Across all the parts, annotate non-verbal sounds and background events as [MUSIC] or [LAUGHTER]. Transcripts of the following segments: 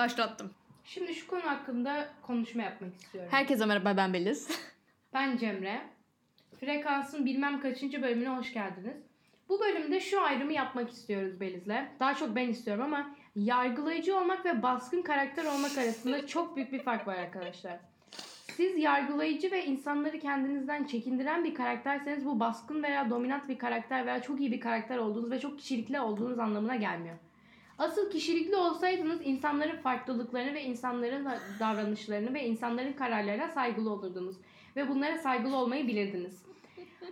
Başlattım. Şimdi şu konu hakkında konuşma yapmak istiyorum. Herkese merhaba ben Beliz. [LAUGHS] Ben Cemre. Frekansın bilmem kaçıncı bölümüne hoş geldiniz. Bu bölümde şu ayrımı yapmak istiyoruz Beliz'le. Daha çok ben istiyorum ama yargılayıcı olmak ve baskın karakter olmak arasında [LAUGHS] çok büyük bir fark var arkadaşlar. Siz yargılayıcı ve insanları kendinizden çekindiren bir karakterseniz bu baskın veya dominant bir karakter veya çok iyi bir karakter olduğunuz ve çok kişilikli olduğunuz anlamına gelmiyor. Asıl kişilikli olsaydınız insanların farklılıklarını ve insanların davranışlarını ve insanların kararlarına saygılı olurdunuz. Ve bunlara saygılı olmayı bilirdiniz.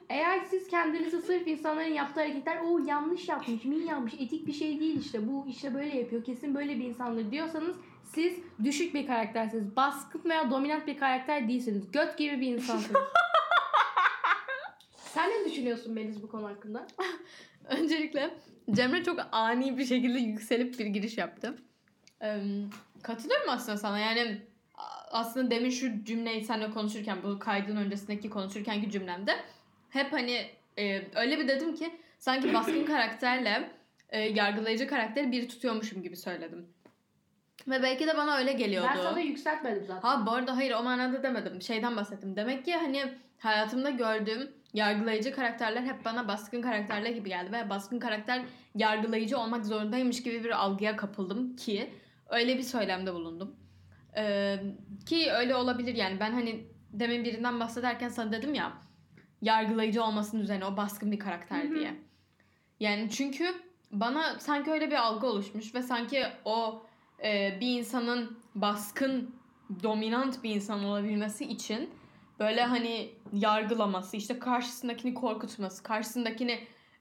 Eğer siz kendinizi sırf insanların yaptığı hareketler o yanlış yapmış, min yapmış, etik bir şey değil işte bu işte böyle yapıyor, kesin böyle bir insandır diyorsanız siz düşük bir karaktersiniz. Baskın veya dominant bir karakter değilsiniz. Göt gibi bir insansınız. [LAUGHS] Sen ne düşünüyorsun Melis bu konu hakkında? [LAUGHS] [LAUGHS] Öncelikle Cemre çok ani bir şekilde yükselip bir giriş yaptı. Ee, katılıyorum aslında sana yani aslında demin şu cümleyi seninle konuşurken bu kaydın öncesindeki konuşurkenki cümlemde hep hani e, öyle bir dedim ki sanki baskın [CLEARS THROAT] karakterle e, yargılayıcı karakteri bir tutuyormuşum gibi söyledim. Ve belki de bana öyle geliyordu. Ben sana yükseltmedim zaten. Ha bu arada hayır o manada demedim. Şeyden bahsettim. Demek ki hani hayatımda gördüğüm yargılayıcı karakterler hep bana baskın karakterler gibi geldi. Ve baskın karakter yargılayıcı olmak zorundaymış gibi bir algıya kapıldım ki öyle bir söylemde bulundum. Ee, ki öyle olabilir yani. Ben hani demin birinden bahsederken sana dedim ya yargılayıcı olmasının üzerine o baskın bir karakter Hı hı. diye. Yani çünkü bana sanki öyle bir algı oluşmuş ve sanki o e, bir insanın baskın, dominant bir insan olabilmesi için böyle hani yargılaması, işte karşısındakini korkutması, karşısındakini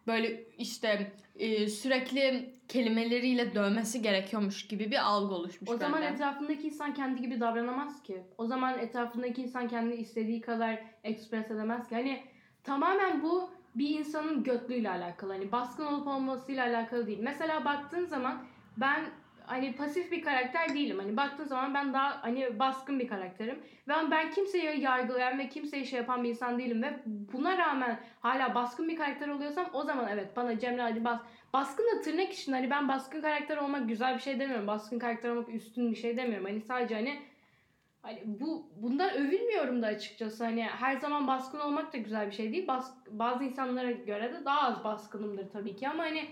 böyle işte e, sürekli kelimeleriyle dövmesi gerekiyormuş gibi bir algı oluşmuş O zaman bende. etrafındaki insan kendi gibi davranamaz ki. O zaman etrafındaki insan kendi istediği kadar ekspres edemez ki. Hani tamamen bu bir insanın götlüğüyle alakalı. Hani baskın olup olmasıyla alakalı değil. Mesela baktığın zaman ben hani pasif bir karakter değilim. Hani baktığın zaman ben daha hani baskın bir karakterim. Ve ben kimseyi yargılayan ve kimseyi şey yapan bir insan değilim. Ve buna rağmen hala baskın bir karakter oluyorsam o zaman evet bana Cemre Ali bas baskın da tırnak için hani ben baskın karakter olmak güzel bir şey demiyorum. Baskın karakter olmak üstün bir şey demiyorum. Hani sadece hani hani bu bundan övünmüyorum da açıkçası. Hani her zaman baskın olmak da güzel bir şey değil. Bas, bazı insanlara göre de daha az baskınımdır tabii ki ama hani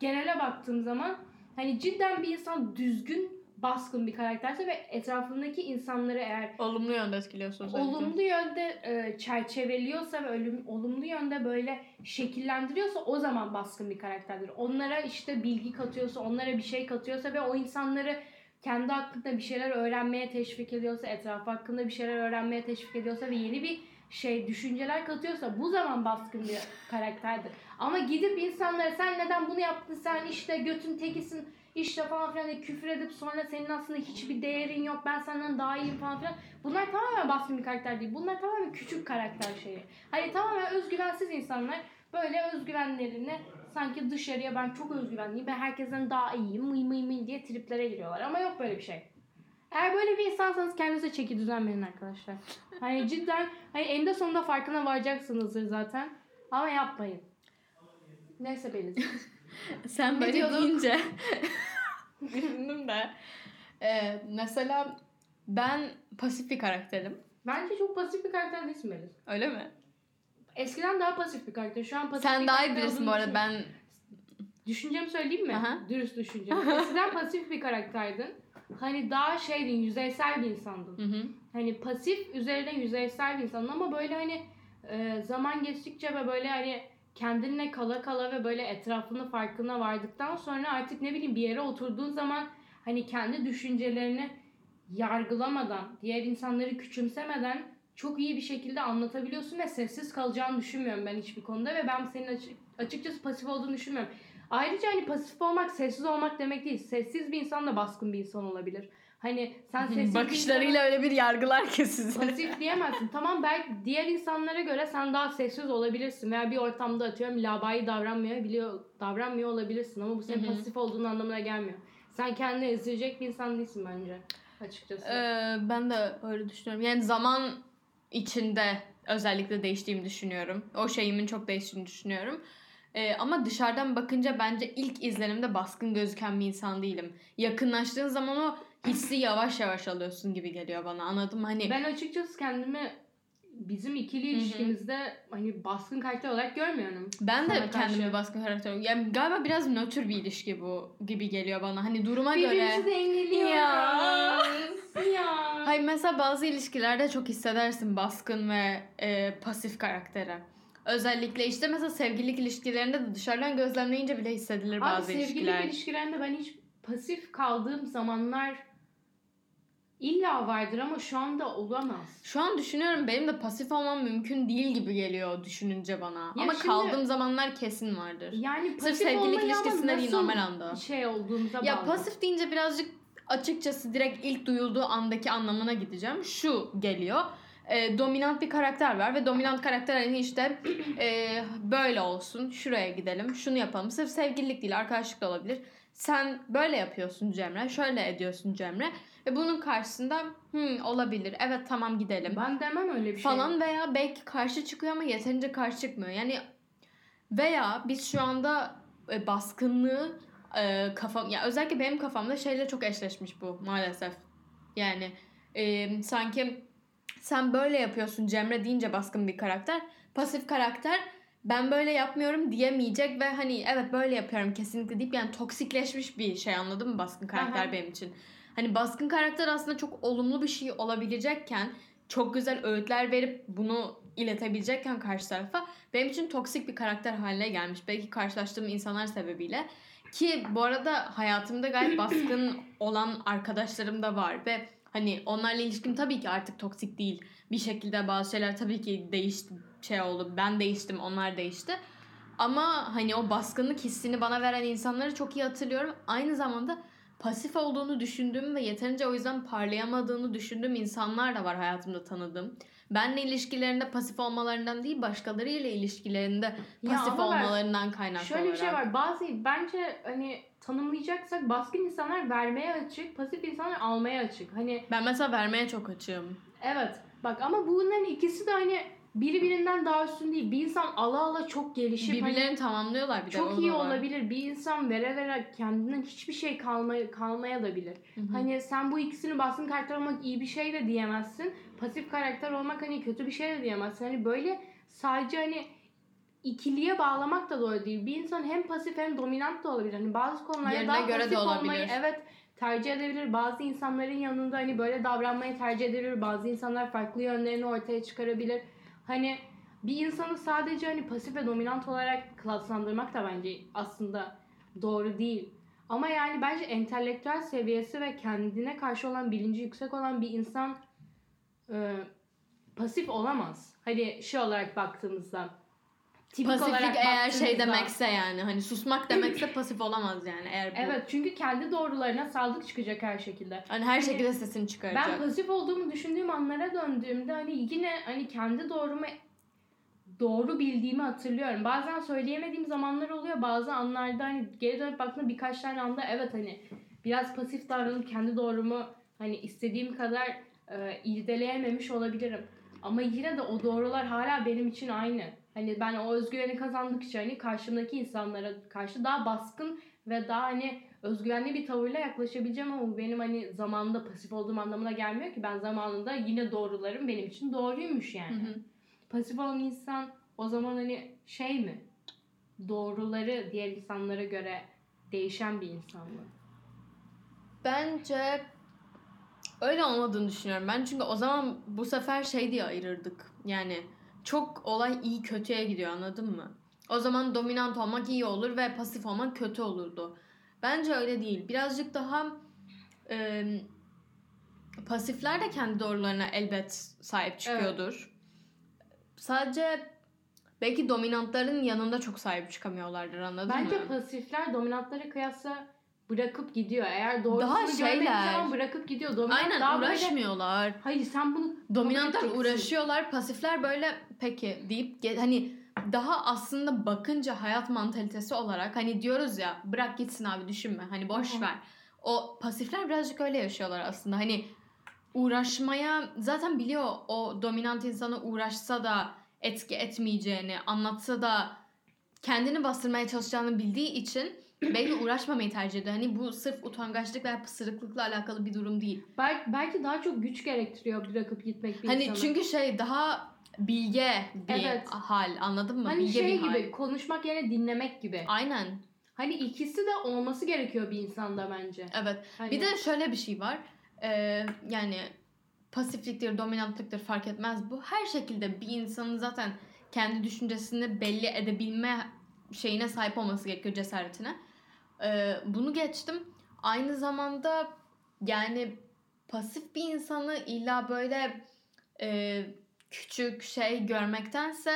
genele baktığım zaman hani cidden bir insan düzgün baskın bir karakterse ve etrafındaki insanları eğer Olumlu yönde etkiliyorsun sanki. olumlu yönde e, çerçeveliyorsa ve ölüm, olumlu yönde böyle şekillendiriyorsa o zaman baskın bir karakterdir. Onlara işte bilgi katıyorsa, onlara bir şey katıyorsa ve o insanları kendi hakkında bir şeyler öğrenmeye teşvik ediyorsa, etrafı hakkında bir şeyler öğrenmeye teşvik ediyorsa ve yeni bir şey düşünceler katıyorsa bu zaman baskın bir karakterdir. Ama gidip insanlara sen neden bunu yaptın sen işte götün tekisin işte falan filan diye küfür edip sonra senin aslında hiçbir değerin yok ben senden daha iyiyim falan filan. Bunlar tamamen baskın bir karakter değil. Bunlar tamamen küçük karakter şeyi. Hani tamamen özgüvensiz insanlar böyle özgüvenlerini sanki dışarıya ben çok özgüvenliyim ve herkesten daha iyiyim mıy mıy mıy diye triplere giriyorlar. Ama yok böyle bir şey. Eğer böyle bir insansanız kendinize çeki düzen verin arkadaşlar. Hani cidden hani eninde sonunda farkına varacaksınızdır zaten. Ama yapmayın. Neyse Beliz. [LAUGHS] Sen böyle diyordun? deyince [LAUGHS] düşündüm de. Ee, mesela ben pasif bir karakterim. Bence çok pasif bir karakter değilsin Beliz. Öyle mi? Eskiden daha pasif bir karakter. Şu an pasif Sen bir daha iyi olduğunu bu arada. Ben Düşüncemi söyleyeyim mi? Aha. Dürüst düşüncemi. [LAUGHS] Eskiden pasif bir karakterdin. Hani daha şeydin, yüzeysel bir insandın. Hı hı. Hani pasif üzerine yüzeysel bir insanın ama böyle hani e, zaman geçtikçe ve böyle hani kendinle kala kala ve böyle etrafını farkına vardıktan sonra artık ne bileyim bir yere oturduğun zaman hani kendi düşüncelerini yargılamadan, diğer insanları küçümsemeden çok iyi bir şekilde anlatabiliyorsun ve sessiz kalacağını düşünmüyorum ben hiçbir konuda ve ben senin açık, açıkçası pasif olduğunu düşünmüyorum. Ayrıca hani pasif olmak sessiz olmak demek değil. Sessiz bir insan da baskın bir insan olabilir. Hani sen [LAUGHS] sessiz bir insana- Bakışlarıyla öyle bir yargılar ki sizi. Pasif diyemezsin. Tamam belki diğer insanlara göre sen daha sessiz olabilirsin veya bir ortamda atıyorum labayı davranmıyor biliyor davranmıyor olabilirsin ama bu senin pasif olduğun anlamına gelmiyor. Sen kendini ezecek bir insan değilsin bence açıkçası. Ee, ben de öyle düşünüyorum. Yani zaman içinde özellikle değiştiğimi düşünüyorum. O şeyimin çok değiştiğini düşünüyorum. Ee, ama dışarıdan bakınca bence ilk izlenimde baskın gözüken bir insan değilim. Yakınlaştığın zaman o hissi yavaş yavaş alıyorsun gibi geliyor bana. Anladın mı? Hani Ben açıkçası kendimi bizim ikili ilişkimizde hani baskın karakter olarak görmüyorum. ben de Sana kendimi karşı. baskın karakter yani galiba biraz nötr bir ilişki bu gibi geliyor bana. Hani duruma göre. Birbirimizi dengeliyoruz. Ya. ya. Hayır mesela bazı ilişkilerde çok hissedersin baskın ve e, pasif karakteri. Özellikle işte mesela sevgililik ilişkilerinde de dışarıdan gözlemleyince bile hissedilir Abi bazı sevgililik ilişkiler. ilişkilerinde ben hiç pasif kaldığım zamanlar illa vardır ama şu anda olamaz. Şu an düşünüyorum benim de pasif olmam mümkün değil gibi geliyor düşününce bana. Ama şimdi- kaldığım zamanlar kesin vardır. Yani Sırf pasif sevgililik olmayı ama ilişkisinde değil normal anda. şey olduğumuza Ya bağlı. pasif deyince birazcık açıkçası direkt ilk duyulduğu andaki anlamına gideceğim. Şu geliyor. E, dominant bir karakter var ve dominant karakter hani işte e, böyle olsun, şuraya gidelim, şunu yapalım. Sırf sevgililik değil, arkadaşlık da olabilir. Sen böyle yapıyorsun Cemre, şöyle ediyorsun Cemre ve bunun karşısında "Hmm, olabilir, evet tamam gidelim Ben demem öyle bir şey. falan veya belki karşı çıkıyor ama yeterince karşı çıkmıyor. Yani veya biz şu anda e, baskınlığı e, kafam ya özellikle benim kafamda şeyle çok eşleşmiş bu maalesef. Yani e, sanki sen böyle yapıyorsun Cemre deyince baskın bir karakter, pasif karakter ben böyle yapmıyorum diyemeyecek ve hani evet böyle yapıyorum kesinlikle deyip yani toksikleşmiş bir şey anladın mı baskın karakter Aha. benim için. Hani baskın karakter aslında çok olumlu bir şey olabilecekken çok güzel öğütler verip bunu iletebilecekken karşı tarafa benim için toksik bir karakter haline gelmiş. Belki karşılaştığım insanlar sebebiyle. Ki bu arada hayatımda gayet baskın [CLEARS THROAT] olan arkadaşlarım da var ve hani onlarla ilişkim tabii ki artık toksik değil. Bir şekilde bazı şeyler tabii ki değişti, şey oldu. Ben değiştim, onlar değişti. Ama hani o baskınlık hissini bana veren insanları çok iyi hatırlıyorum. Aynı zamanda pasif olduğunu düşündüğüm ve yeterince o yüzden parlayamadığını düşündüğüm insanlar da var hayatımda tanıdığım. Benle ilişkilerinde pasif olmalarından değil başkalarıyla ilişkilerinde Ya pasif bak, olmalarından kaynaklı Şöyle bir şey olarak. var. Bazı bence hani tanımlayacaksak baskın insanlar vermeye açık, pasif insanlar almaya açık. Hani Ben mesela vermeye çok açığım. evet. Bak ama bunların ikisi de hani biri birinden daha üstün değil. Bir insan ala ala çok gelişip hani Birbirlerini tamamlıyorlar bir de. çok iyi olabilir. Bir insan vere vere kendinden hiçbir şey kalmaya kalmaya da bilir. Hani sen bu ikisini baskın karakter olmak iyi bir şey de diyemezsin. Pasif karakter olmak hani kötü bir şey de diyemezsin. Hani böyle sadece hani ikiliye bağlamak da doğru değil. Bir insan hem pasif hem dominant da olabilir. Hani bazı konularda Yerine daha göre de pasif olmayı olabilir. evet tercih edebilir. Bazı insanların yanında hani böyle davranmayı tercih edebilir. Bazı insanlar farklı yönlerini ortaya çıkarabilir. Hani bir insanı sadece hani pasif ve dominant olarak klaslandırmak da bence aslında doğru değil. Ama yani bence entelektüel seviyesi ve kendine karşı olan bilinci yüksek olan bir insan e, pasif olamaz. Hani şey olarak baktığımızda tipik Pasiflik olarak eğer şey demekse yani hani susmak demekse pasif olamaz yani eğer bu. Evet çünkü kendi doğrularına sadık çıkacak her şekilde. Hani her şekilde sesini çıkaracak. Ben pasif olduğumu düşündüğüm anlara döndüğümde hani yine hani kendi doğrumu doğru bildiğimi hatırlıyorum. Bazen söyleyemediğim zamanlar oluyor. Bazı anlarda hani geri dönüp baktığımda birkaç tane anda evet hani biraz pasif davranıp kendi doğrumu hani istediğim kadar e, irdeleyememiş olabilirim. Ama yine de o doğrular hala benim için aynı. Hani ben o özgüveni kazandıkça hani karşımdaki insanlara karşı daha baskın ve daha hani özgüvenli bir tavırla yaklaşabileceğim ama bu benim hani zamanında pasif olduğum anlamına gelmiyor ki ben zamanında yine doğrularım benim için doğruymuş Hı yani. hı. Pasif olan insan o zaman hani şey mi? Doğruları diğer insanlara göre değişen bir insan mı? Bence öyle olmadığını düşünüyorum. Ben çünkü o zaman bu sefer şey diye ayırırdık. Yani çok olay iyi kötüye gidiyor anladın mı? O zaman dominant olmak iyi olur ve pasif olmak kötü olurdu. Bence öyle değil. Birazcık daha e, pasifler de kendi doğrularına elbet sahip çıkıyordur. Sadece belki dominantların yanında çok sahip çıkamıyorlardır anladın Bence mı? pasifler dominantlara kıyasla bırakıp gidiyor. Eğer doğrusunu Daha şeyler. zaman bırakıp gidiyor. Dominant Aynen daha böyle, uğraşmıyorlar. Hayır sen bunu Dominantlar uğraşıyorlar, pasifler böyle peki deyip hani daha aslında bakınca hayat mantalitesi olarak hani diyoruz ya bırak gitsin abi düşünme hani boş ver. O pasifler birazcık öyle yaşıyorlar aslında. Hani uğraşmaya zaten biliyor o dominant insana uğraşsa da etki etmeyeceğini, anlatsa da kendini bastırmaya çalışacağını bildiği için belki uğraşmamayı tercih ediyor. Hani bu sırf utangaçlık veya pısırıklıkla alakalı bir durum değil. Belki, belki daha çok güç gerektiriyor bırakıp gitmek bir Hani insana. çünkü şey daha bilge bir Evet. hal anladın mı? Hani bilge şey bir hal. gibi konuşmak yerine dinlemek gibi. Aynen. Hani ikisi de olması gerekiyor bir insanda bence. Evet. Hani, Bir de şöyle bir şey var. Ee, yani pasifliktir, dominantlıktır fark etmez bu. Her şekilde bir insanın zaten kendi düşüncesini belli edebilme şeyine sahip olması gerekiyor cesaretine. Ee, bunu geçtim. Aynı zamanda yani pasif bir insanı illa böyle e, küçük şey görmektense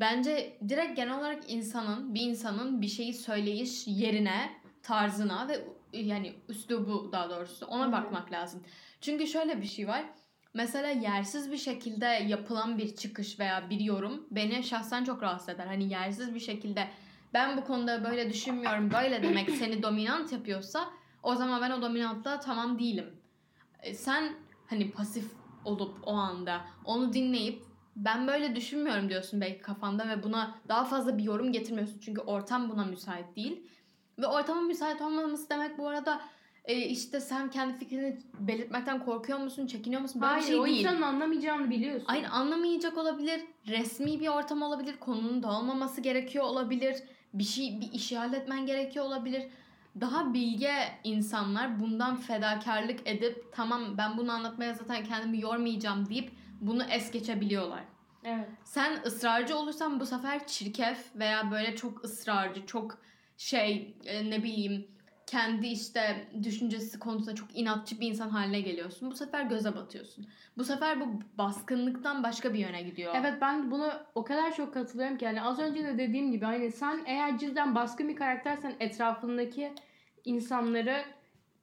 bence direkt genel olarak insanın bir insanın bir şeyi söyleyiş yerine tarzına ve yani üslubu daha doğrusu ona bakmak lazım. Çünkü şöyle bir şey var. Mesela yersiz bir şekilde yapılan bir çıkış veya bir yorum beni şahsen çok rahatsız eder. Hani yersiz bir şekilde ben bu konuda böyle düşünmüyorum böyle demek seni dominant yapıyorsa o zaman ben o dominantla tamam değilim. E, Sen hani pasif olup o anda onu dinleyip ben böyle düşünmüyorum diyorsun belki kafanda ve buna daha fazla bir yorum getirmiyorsun. Çünkü ortam buna müsait değil. Ve ortamın müsait olmaması demek bu arada e, işte sen kendi fikrini belirtmekten korkuyor musun, çekiniyor musun? Böyle Hayır şey o değil. insanın anlamayacağını biliyorsun. Aynı anlamayacak olabilir. Resmi bir ortam olabilir. Konunun dağılmaması gerekiyor olabilir. Bir şey bir işi halletmen gerekiyor olabilir. Daha bilge insanlar bundan fedakarlık edip tamam ben bunu anlatmaya zaten kendimi yormayacağım deyip bunu es geçebiliyorlar. Evet. Sen ısrarcı olursan bu sefer çirkef veya böyle çok ısrarcı, çok şey e, ne bileyim kendi işte düşüncesi konusunda çok inatçı bir insan haline geliyorsun. Bu sefer göze batıyorsun. Bu sefer bu baskınlıktan başka bir yöne gidiyor. Evet ben buna o kadar çok katılıyorum ki yani az önce de dediğim gibi hani sen eğer cidden baskın bir karaktersen etrafındaki insanları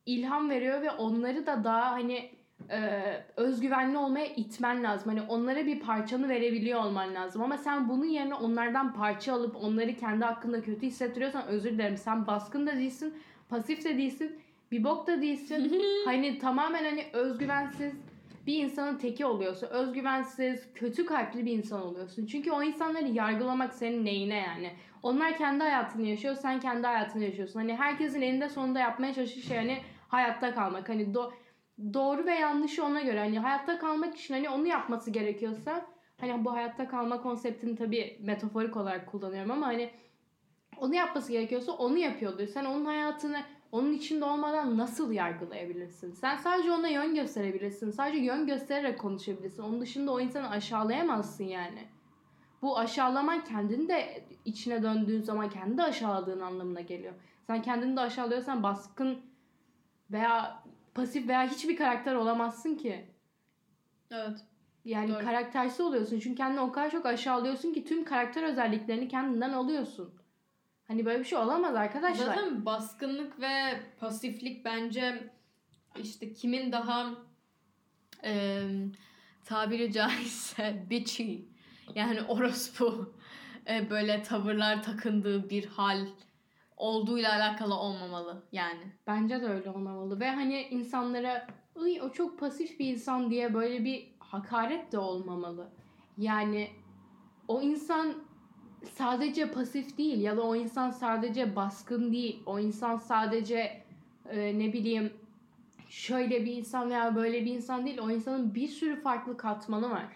ilham veriyor ve onları da daha hani e, özgüvenli olmaya itmen lazım. Hani onlara bir parçanı verebiliyor olman lazım. Ama sen bunun yerine onlardan parça alıp onları kendi hakkında kötü hissettiriyorsan özür dilerim. Sen baskın da değilsin, pasif de değilsin, bir bok da değilsin. [LAUGHS] hani tamamen hani özgüvensiz bir insanın teki oluyorsun. Özgüvensiz, kötü kalpli bir insan oluyorsun. Çünkü o insanları yargılamak senin neyine yani. Onlar kendi hayatını yaşıyor, sen kendi hayatını yaşıyorsun. Hani herkesin elinde sonunda yapmaya çalıştığı şey hani hayatta kalmak. Hani do- doğru ve yanlışı ona göre. Hani hayatta kalmak için hani onu yapması gerekiyorsa hani bu hayatta kalma konseptini tabii metaforik olarak kullanıyorum ama hani onu yapması gerekiyorsa onu yapıyordur. Sen onun hayatını onun içinde olmadan nasıl yargılayabilirsin? Sen sadece ona yön gösterebilirsin. Sadece yön göstererek konuşabilirsin. Onun dışında o insanı aşağılayamazsın yani. Bu aşağılaman kendini de içine döndüğün zaman kendi de aşağıladığın anlamına geliyor. Sen kendini de aşağılıyorsan baskın veya pasif veya hiçbir karakter olamazsın ki. Evet. Yani Doğru. karaktersiz oluyorsun. Çünkü kendini o kadar çok aşağılıyorsun ki tüm karakter özelliklerini kendinden alıyorsun. Hani böyle bir şey olamaz arkadaşlar. Zaten baskınlık ve pasiflik bence işte kimin daha e, tabiri caizse [LAUGHS] bitchy yani orospu e, böyle tavırlar takındığı bir hal olduğuyla alakalı olmamalı yani. Bence de öyle olmamalı. Ve hani insanlara Iy, o çok pasif bir insan diye böyle bir hakaret de olmamalı. Yani o insan sadece pasif değil ya da o insan sadece baskın değil. O insan sadece e, ne bileyim şöyle bir insan veya böyle bir insan değil. O insanın bir sürü farklı katmanı var.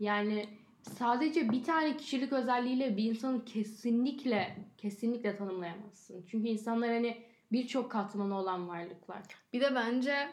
Yani sadece bir tane kişilik özelliğiyle bir insanı kesinlikle kesinlikle tanımlayamazsın. Çünkü insanlar hani birçok katmanı olan varlıklar. Bir de bence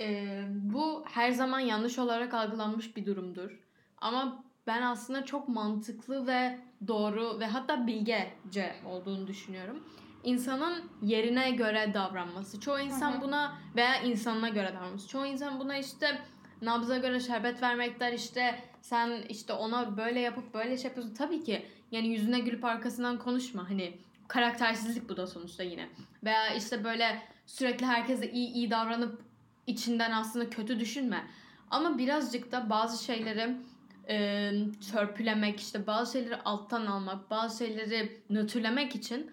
e, bu her zaman yanlış olarak algılanmış bir durumdur. Ama ben aslında çok mantıklı ve doğru ve hatta bilgece olduğunu düşünüyorum. İnsanın yerine göre davranması. Çoğu insan buna veya insanına göre davranması. Çoğu insan buna işte nabza göre şerbet vermek der işte sen işte ona böyle yapıp böyle şey yapıyorsun. Tabii ki yani yüzüne gülüp arkasından konuşma. Hani karaktersizlik bu da sonuçta yine. Veya işte böyle sürekli herkese iyi iyi davranıp içinden aslında kötü düşünme. Ama birazcık da bazı şeyleri e, törpülemek, işte bazı şeyleri alttan almak, bazı şeyleri nötrlemek için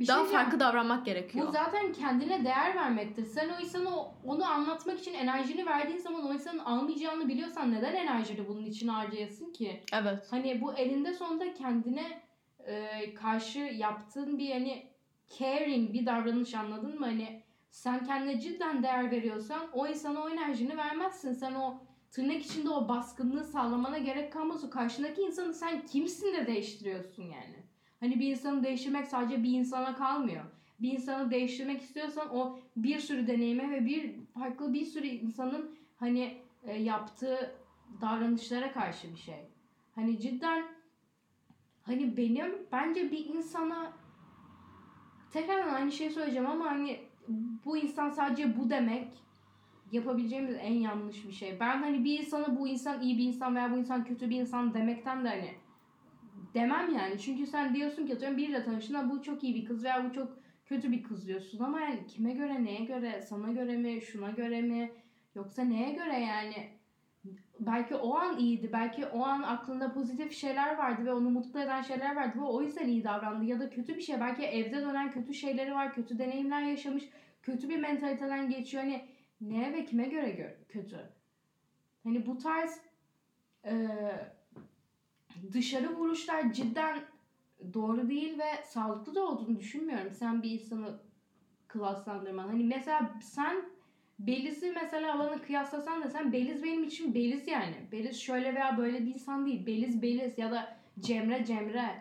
Bir daha şey farklı davranmak gerekiyor. Bu zaten kendine değer vermektir. Sen o insana onu anlatmak için enerjini verdiğin zaman o insanın almayacağını biliyorsan neden enerjini bunun için harcayasın ki? Evet. Hani bu elinde sonunda kendine e, karşı yaptığın bir hani caring bir davranış anladın mı? Hani sen kendine cidden değer veriyorsan o insana o enerjini vermezsin. Sen o tırnak içinde o baskınlığı sağlamana gerek kalmaz. O karşındaki insanı sen kimsin de değiştiriyorsun yani. Hani bir insanı değiştirmek sadece bir insana kalmıyor. Bir insanı değiştirmek istiyorsan o bir sürü deneyime ve bir farklı bir sürü insanın hani e, yaptığı davranışlara karşı bir şey. Hani cidden hani benim bence bir insana tekrar aynı şeyi söyleyeceğim ama hani bu insan sadece bu demek yapabileceğimiz en yanlış bir şey. Ben hani bir insana bu insan iyi bir insan veya bu insan kötü bir insan demekten de hani demem yani. Çünkü sen diyorsun ki atıyorum biriyle tanıştın "Ha, bu çok iyi bir kız veya bu çok kötü bir kız diyorsun. Ama yani kime göre neye göre sana göre mi şuna göre mi? Yoksa neye göre yani? Belki o an iyiydi belki o an aklında pozitif şeyler vardı ve onu mutlu eden şeyler vardı ve o yüzden iyi davrandı. Ya da kötü bir şey belki evde dönen kötü şeyleri var kötü deneyimler yaşamış kötü bir mentaliteden geçiyor. Hani neye ve kime göre gö- kötü hani bu tarz eee, dışarı vuruşlar cidden doğru değil ve sağlıklı da olduğunu düşünmüyorum. Sen bir insanı klaslandırman. Hani mesela sen Beliz'i mesela alanı kıyaslasan da sen Beliz benim için Beliz yani. Beliz şöyle veya böyle bir insan değil. Beliz Beliz ya da Cemre Cemre.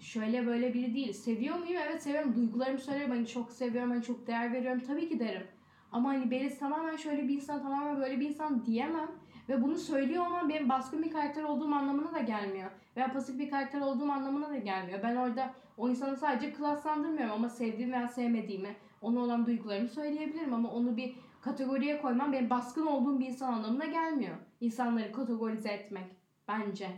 Şöyle böyle biri değil. Seviyor muyum? Evet seviyorum. Duygularımı söylerim. Hani çok seviyorum. Hani çok değer veriyorum. Tabii ki derim. Ama hani Beliz tamamen şöyle bir insan, tamamen böyle bir insan diyemem. Ve bunu söylüyor olmam benim baskın bir karakter olduğum anlamına da gelmiyor. Veya pasif bir karakter olduğum anlamına da gelmiyor. Ben orada o insanı sadece klaslandırmıyorum ama sevdiğim veya sevmediğimi, ona olan duygularımı söyleyebilirim ama onu bir kategoriye koymam benim baskın olduğum bir insan anlamına gelmiyor. İnsanları kategorize etmek bence.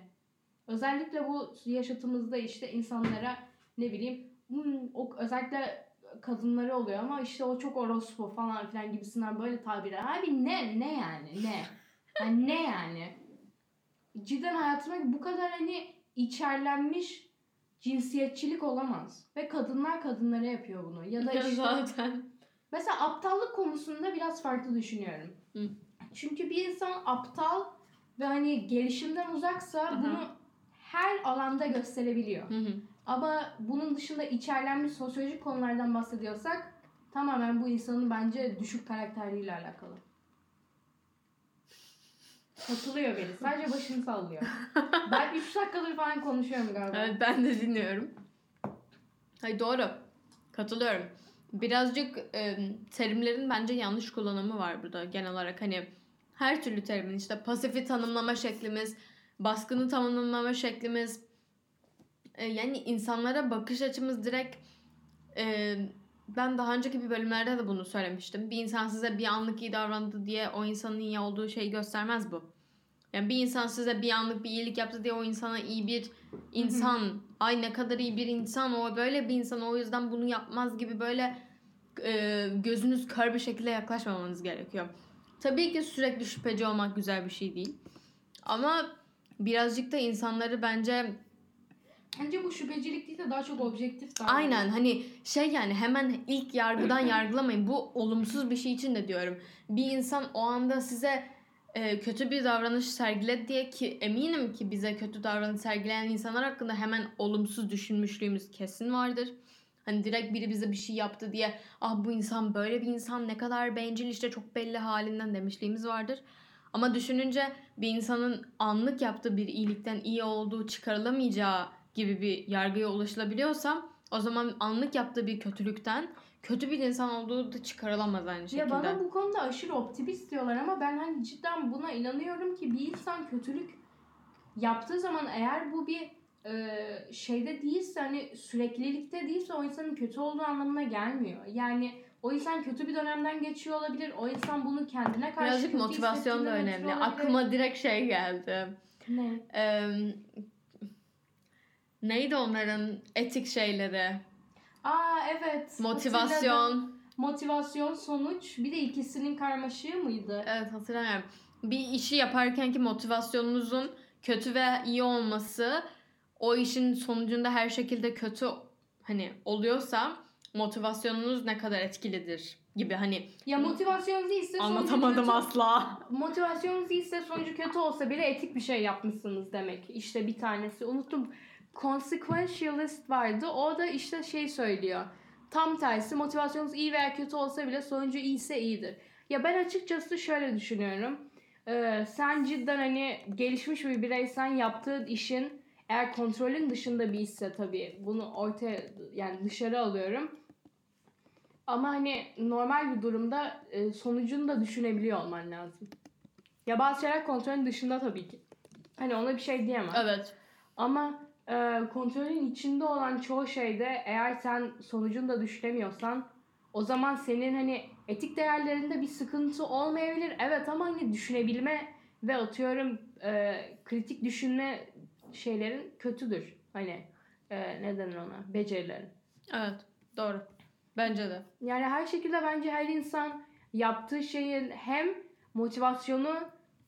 Özellikle bu yaşatımızda işte insanlara ne bileyim hmm, özellikle kadınları oluyor ama işte o çok orospu falan filan gibisinden böyle tabirler. Abi ne ne yani ne? Yani ne yani? Cidden hayatıma bu kadar hani içerlenmiş cinsiyetçilik olamaz. Ve kadınlar kadınlara yapıyor bunu. Ya da işte zaten. mesela aptallık konusunda biraz farklı düşünüyorum. Hı. Çünkü bir insan aptal ve hani gelişimden uzaksa hı. bunu her alanda gösterebiliyor. Hı hı. Ama bunun dışında içerlenmiş sosyolojik konulardan bahsediyorsak tamamen bu insanın bence düşük karakterliğiyle alakalı. Katılıyor beni. Sadece başını sallıyor. [LAUGHS] ben 3 dakikadır falan konuşuyorum galiba. Evet ben de dinliyorum. Hayır doğru. Katılıyorum. Birazcık e, terimlerin bence yanlış kullanımı var burada genel olarak. Hani her türlü terimin işte pasifi tanımlama şeklimiz, baskını tanımlama şeklimiz, e, yani insanlara bakış açımız direkt e, ben daha önceki bir bölümlerde de bunu söylemiştim. Bir insan size bir anlık iyi davrandı diye o insanın iyi olduğu şeyi göstermez bu. Yani bir insan size bir anlık bir iyilik yaptı diye o insana iyi bir insan, ay ne kadar iyi bir insan o böyle bir insan o yüzden bunu yapmaz gibi böyle e, gözünüz kör bir şekilde yaklaşmamanız gerekiyor. Tabii ki sürekli şüpheci olmak güzel bir şey değil. Ama birazcık da insanları bence Bence bu şüphecilik değil de daha çok objektif davranış. Aynen hani şey yani hemen ilk yargıdan [CLEARS THROAT] yargılamayın. Bu olumsuz bir şey için de diyorum. Bir insan o anda size e, kötü bir davranış sergiledi diye ki eminim ki bize kötü davranış sergileyen insanlar hakkında hemen olumsuz düşünmüşlüğümüz kesin vardır. Hani direkt biri bize bir şey yaptı diye ah bu insan böyle bir insan ne kadar bencil işte çok belli halinden demişliğimiz vardır. Ama düşününce bir insanın anlık yaptığı bir iyilikten iyi olduğu çıkarılamayacağı gibi bir yargıya ulaşılabiliyorsa o zaman anlık yaptığı bir kötülükten kötü bir insan olduğu da çıkarılamaz aynı şekilde. Ya bana bu konuda aşırı optimist diyorlar ama ben hani cidden buna inanıyorum ki bir insan kötülük yaptığı zaman eğer bu bir e, şeyde değilse hani süreklilikte değilse o insanın kötü olduğu anlamına gelmiyor. Yani o insan kötü bir dönemden geçiyor olabilir. O insan bunu kendine karşı Birazcık motivasyon da önemli. Aklıma direkt şey geldi. Ne? Ee, neydi onların etik şeyleri? Aa evet. Hatırladım. Motivasyon. Motivasyon, sonuç. Bir de ikisinin karmaşığı mıydı? Evet hatırlamıyorum. Bir işi yaparken ki motivasyonunuzun kötü ve iyi olması o işin sonucunda her şekilde kötü hani oluyorsa motivasyonunuz ne kadar etkilidir gibi hani Ya motivasyon değilse sonucu anlatamadım kötü. asla. [LAUGHS] Motivasyonunuz iyiyse sonucu kötü olsa bile etik bir şey yapmışsınız demek. İşte bir tanesi unuttum. Consequentialist vardı. O da işte şey söylüyor. tam tersi motivasyonunuz iyi veya kötü olsa bile sonucu iyiyse iyidir. Ya ben açıkçası şöyle düşünüyorum. Ee, sen cidden hani gelişmiş bir bireysen yaptığın işin eğer kontrolün dışında bir işse tabii bunu ortaya yani dışarı alıyorum. Ama hani normal bir durumda e, sonucunu da düşünebiliyor olman lazım. Ya bazı şeyler kontrolün dışında tabii ki. Hani ona bir şey diyemem. Evet. Ama e, kontrolün içinde olan çoğu şeyde eğer sen sonucunu da düşünemiyorsan o zaman senin hani etik değerlerinde bir sıkıntı olmayabilir. Evet ama hani düşünebilme ve atıyorum e, kritik düşünme şeylerin kötüdür. Hani e, ne denir ona? Becerilerin. Evet. Doğru. Bence de. Yani her şekilde bence her insan yaptığı şeyin hem motivasyonu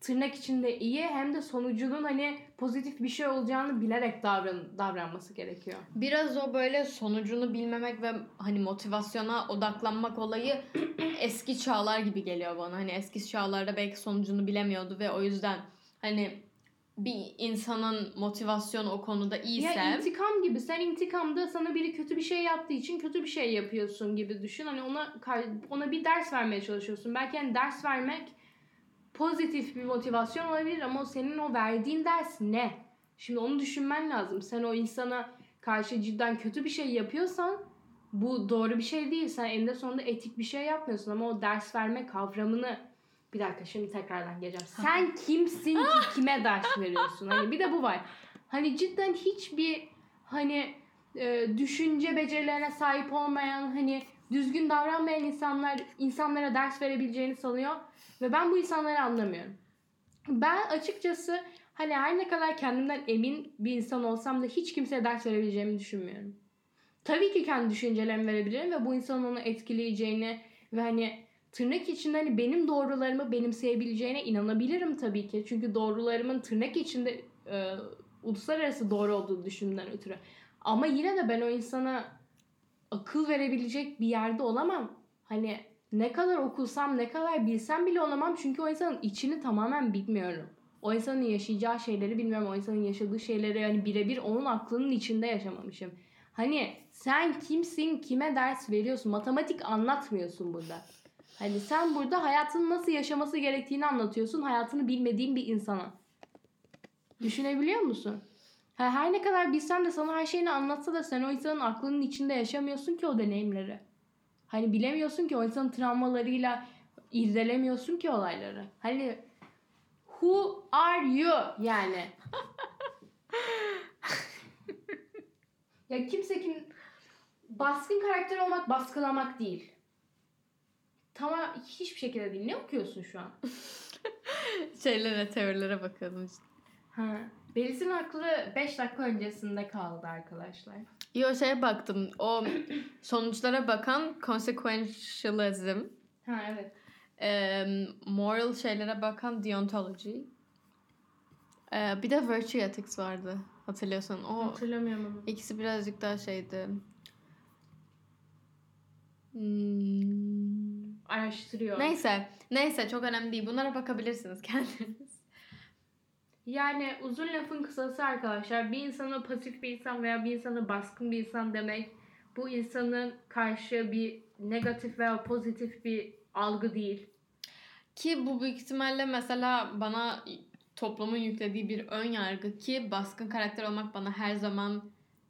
tırnak içinde iyi hem de sonucunun hani pozitif bir şey olacağını bilerek davran davranması gerekiyor. Biraz o böyle sonucunu bilmemek ve hani motivasyona odaklanmak olayı [CLEARS THROAT] eski çağlar gibi geliyor bana. Hani eski çağlarda belki sonucunu bilemiyordu ve o yüzden hani bir insanın motivasyonu o konuda iyiyse Ya intikam gibi. Sen intikamda sana biri kötü bir şey yaptığı için kötü bir şey yapıyorsun gibi düşün. Hani ona ona bir ders vermeye çalışıyorsun. Belki hani ders vermek pozitif bir motivasyon olabilir ama senin o verdiğin ders ne? Şimdi onu düşünmen lazım. Sen o insana karşı cidden kötü bir şey yapıyorsan bu doğru bir şey değil. Sen eninde sonunda etik bir şey yapmıyorsun ama o ders verme kavramını bir dakika şimdi tekrardan geleceğim. Sen kimsin ki kime ders veriyorsun? Hani bir de bu var. Hani cidden hiçbir hani e, düşünce becerilerine sahip olmayan hani düzgün davranmayan insanlar insanlara ders verebileceğini sanıyor ve ben bu insanları anlamıyorum. Ben açıkçası hani her ne kadar kendimden emin bir insan olsam da hiç kimseye ders verebileceğimi düşünmüyorum. Tabii ki kendi düşüncelerimi verebilirim ve bu insanın onu etkileyeceğini ve hani tırnak içinde hani benim doğrularımı benimseyebileceğine inanabilirim tabii ki. Çünkü doğrularımın tırnak içinde e, uluslararası doğru olduğunu düşündüğümden ötürü. Ama yine de ben o insana akıl verebilecek bir yerde olamam. Hani ne kadar okusam, ne kadar bilsem bile olamam. Çünkü o insanın içini tamamen bilmiyorum. O insanın yaşayacağı şeyleri bilmiyorum. O insanın yaşadığı şeyleri yani birebir onun aklının içinde yaşamamışım. Hani sen kimsin, kime ders veriyorsun? Matematik anlatmıyorsun burada. Hani sen burada hayatını nasıl yaşaması gerektiğini anlatıyorsun. Hayatını bilmediğin bir insana. Düşünebiliyor musun? Ha, her ne kadar bilsen de sana her şeyini anlatsa da sen o insanın aklının içinde yaşamıyorsun ki o deneyimleri. Hani bilemiyorsun ki o insanın travmalarıyla irdelemiyorsun ki olayları. Hani who are you yani? [LAUGHS] ya kimse kim baskın karakter olmak baskılamak değil. Tamam hiçbir şekilde değil. Ne okuyorsun şu an? [LAUGHS] şeylere, teorilere bakalım işte. Ha. Belis'in aklı 5 dakika öncesinde kaldı arkadaşlar. Yo şeye baktım. O sonuçlara bakan consequentialism. Ha evet. e, moral şeylere bakan deontology. E, bir de virtue ethics vardı. Hatırlıyorsan. O Hatırlamıyorum ama. ikisi birazcık daha şeydi. Hmm. Araştırıyor. Neyse. Neyse çok önemli değil. Bunlara bakabilirsiniz [LAUGHS] kendiniz. Yani uzun lafın kısası arkadaşlar bir insana pasif bir insan veya bir insana baskın bir insan demek bu insanın karşı bir negatif veya pozitif bir algı değil. Ki bu büyük ihtimalle mesela bana toplumun yüklediği bir ön yargı ki baskın karakter olmak bana her zaman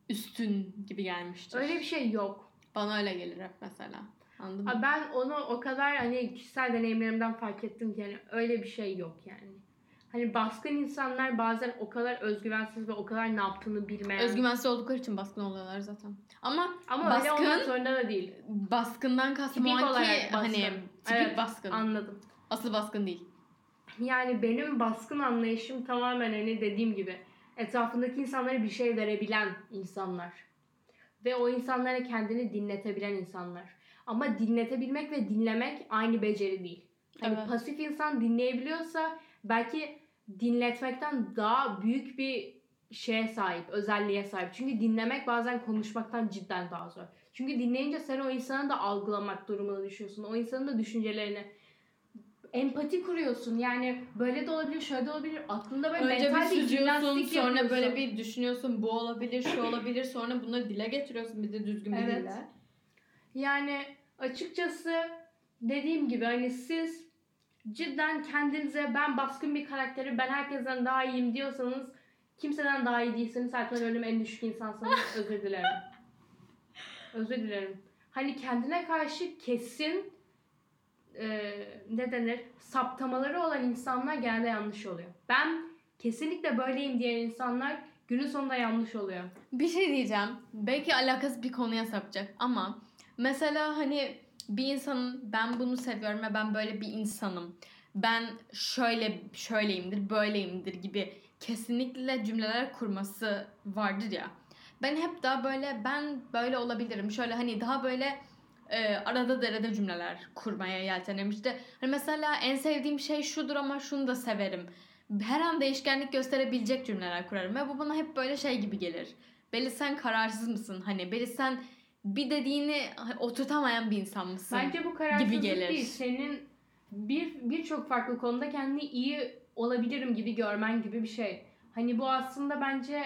üstün gibi gelmiştir. Öyle bir şey yok. Bana öyle gelir hep mesela. Anladın mı? Ben onu o kadar hani kişisel deneyimlerimden fark ettim ki yani öyle bir şey yok yani. Hani baskın insanlar bazen o kadar özgüvensiz ve o kadar ne yaptığını bilmeyen. Özgüvensiz oldukları için baskın oluyorlar zaten. Ama Ama öyle baskın- olmak zorunda da değil. baskından kastım o Tipik anki olarak baskın. hani tipik Evet, baskın. Anladım. Asıl baskın değil. Yani benim baskın anlayışım tamamen hani dediğim gibi etrafındaki insanlara bir şey verebilen insanlar. Ve o insanlara kendini dinletebilen insanlar. Ama dinletebilmek ve dinlemek aynı beceri değil. Hani Evet. pasif insan dinleyebiliyorsa belki dinletmekten daha büyük bir şeye sahip, özelliğe sahip. Çünkü dinlemek bazen konuşmaktan cidden daha zor. Çünkü dinleyince sen o insanı da algılamak durumuna düşüyorsun. O insanın da düşüncelerini empati kuruyorsun. Yani böyle de olabilir, şöyle de olabilir. Aklında böyle Önce bir mental bir süzüyorsun jimnastik sonra yapıyorsun. böyle bir düşünüyorsun bu olabilir şu olabilir sonra bunları dile getiriyorsun bir de düzgün bir Evet. dille. Yani açıkçası dediğim gibi hani siz cidden kendinize ben baskın bir karakteri ben herkesten daha iyiyim diyorsanız kimseden daha iyi değilsiniz. Zaten ölüm en düşük insansınız. [LAUGHS] Özür dilerim. Özür dilerim. Hani kendine karşı kesin e, ne denir saptamaları olan insanlar genelde yanlış oluyor. Ben kesinlikle böyleyim diyen insanlar günün sonunda yanlış oluyor. Bir şey diyeceğim. Belki alakasız bir konuya sapacak ama mesela hani bir insanın ben bunu seviyorum ve ben böyle bir insanım. Ben şöyle şöyleyimdir, böyleyimdir gibi kesinlikle cümleler kurması vardır ya. Ben hep daha böyle ben böyle olabilirim. Şöyle hani daha böyle e, arada derede cümleler kurmaya yeltenirim. İşte hani mesela en sevdiğim şey şudur ama şunu da severim. Her an değişkenlik gösterebilecek cümleler kurarım ve bu bana hep böyle şey gibi gelir. Beli sen kararsız mısın? Hani Beli sen bir dediğini oturtamayan bir insan mısın? Bence bu kararsızlık gelir. değil. Senin bir birçok farklı konuda kendini iyi olabilirim gibi görmen gibi bir şey. Hani bu aslında bence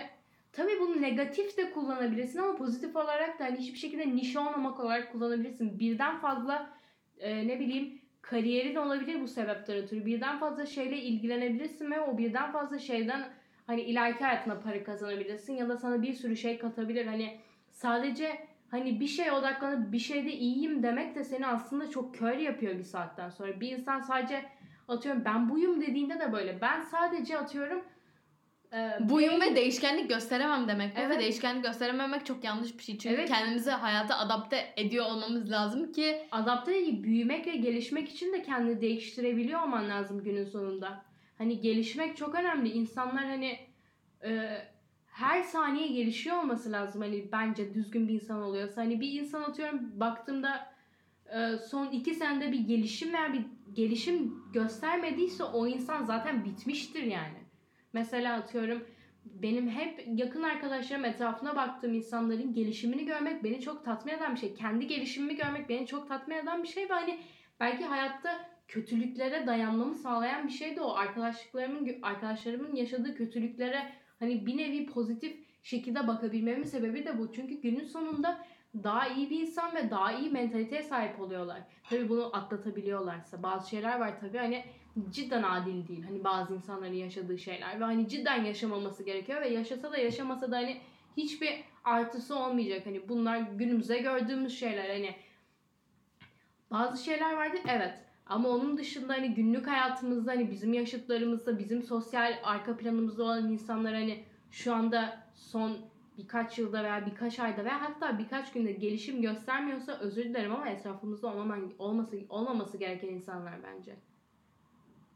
tabii bunu negatif de kullanabilirsin ama pozitif olarak da hani hiçbir şekilde niş olmamak olarak kullanabilirsin. Birden fazla e, ne bileyim kariyerin olabilir bu sebepten ötürü. Birden fazla şeyle ilgilenebilirsin ve o birden fazla şeyden hani ileriki hayatına para kazanabilirsin ya da sana bir sürü şey katabilir. Hani sadece hani bir şeye odaklanıp bir şeyde iyiyim demek de seni aslında çok kör yapıyor bir saatten sonra. Bir insan sadece atıyorum ben buyum dediğinde de böyle. Ben sadece atıyorum e, Buyum ve değişkenlik gösteremem demek. bu Evet. Ve değişkenlik gösterememek çok yanlış bir şey. Çünkü Evet. kendimizi hayata adapte ediyor olmamız lazım ki adapte değil, büyümek ve gelişmek için de kendini değiştirebiliyor olman lazım günün sonunda. Hani gelişmek çok önemli. İnsanlar hani e, her saniye gelişiyor olması lazım. Hani bence düzgün bir insan oluyorsa. Hani bir insan atıyorum baktığımda e, son iki senede bir gelişim veya bir gelişim göstermediyse o insan zaten bitmiştir yani. Mesela atıyorum benim hep yakın arkadaşlarım etrafına baktığım insanların gelişimini görmek beni çok tatmin eden bir şey. Kendi gelişimimi görmek beni çok tatmin eden bir şey ve hani belki hayatta kötülüklere dayanmamı sağlayan bir şey de o. Arkadaşlıklarımın arkadaşlarımın yaşadığı kötülüklere hani bir nevi pozitif şekilde bakabilmemin sebebi de bu. Çünkü günün sonunda daha iyi bir insan ve daha iyi mentaliteye sahip oluyorlar. Tabii bunu atlatabiliyorlarsa. Bazı şeyler var tabii hani cidden adil değil. Hani bazı insanların yaşadığı şeyler ve hani cidden yaşamaması gerekiyor ve yaşasa da yaşamasa da hani hiçbir artısı olmayacak. Hani bunlar günümüzde gördüğümüz şeyler hani bazı şeyler vardır evet ama onun dışında hani günlük hayatımızda hani bizim yaşıtlarımızda bizim sosyal arka planımızda olan insanlar hani şu anda son birkaç yılda veya birkaç ayda veya hatta birkaç günde gelişim göstermiyorsa özür dilerim ama etrafımızda olmaman, olması, olmaması gereken insanlar bence.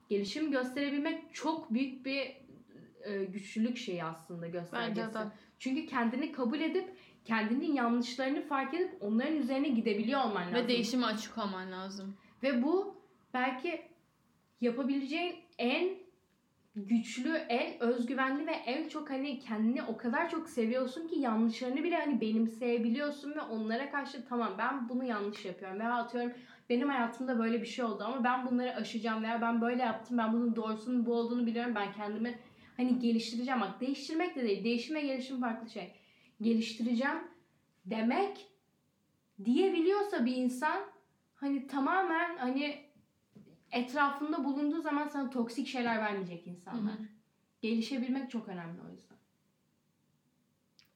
Gelişim gösterebilmek çok büyük bir e, güçlülük şeyi aslında göstergesi. bence de. Çünkü kendini kabul edip kendinin yanlışlarını fark edip onların üzerine gidebiliyor olman lazım. ve değişime açık olman lazım. Ve bu belki yapabileceğin en güçlü, en özgüvenli ve en çok hani kendini o kadar çok seviyorsun ki yanlışlarını bile hani benimseyebiliyorsun ve onlara karşı tamam ben bunu yanlış yapıyorum. Veya atıyorum benim hayatımda böyle bir şey oldu ama ben bunları aşacağım veya ben böyle yaptım ben bunun doğrusunun bu olduğunu biliyorum ben kendimi hani geliştireceğim. Bak değiştirmek de değil değişim ve gelişim farklı şey. Geliştireceğim demek diyebiliyorsa bir insan hani tamamen hani etrafında bulunduğu zaman sana toksik şeyler vermeyecek insanlar. Hı hı. Gelişebilmek çok önemli o yüzden.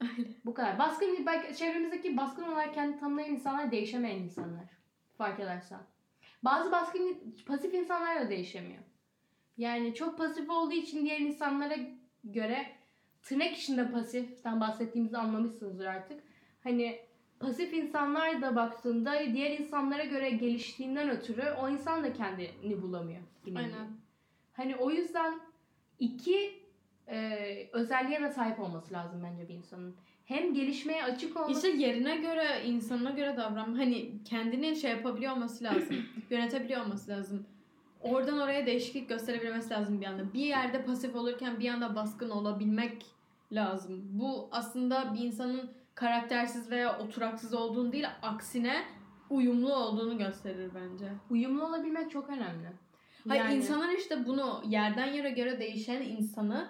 Öyle. Bu kadar. Baskın, belki çevremizdeki baskın olarak kendi tanımlayan insanlar değişemeyen insanlar. Fark edersen. Bazı baskın, pasif insanlar da değişemiyor. Yani çok pasif olduğu için diğer insanlara göre tırnak içinde pasiften bahsettiğimizi anlamışsınızdır artık. Hani pasif insanlar da baktığında diğer insanlara göre geliştiğinden ötürü o insan da kendini bulamıyor. nevi. Aynen. Hani o yüzden iki e, özelliğe de sahip olması lazım bence bir insanın. Hem gelişmeye açık olması İşte yerine göre, insanına göre davran. Hani kendini şey yapabiliyor olması lazım. [CLEARS THROAT] yönetebiliyor olması lazım. Oradan oraya değişiklik gösterebilmesi lazım bir anda. Bir yerde pasif olurken bir anda baskın olabilmek lazım. Bu aslında bir insanın karaktersiz veya oturaksız olduğunu değil, aksine uyumlu olduğunu gösterir bence. uyumlu olabilmek çok önemli. Hayır Yani- insanlar işte bunu yerden yere göre değişen insanı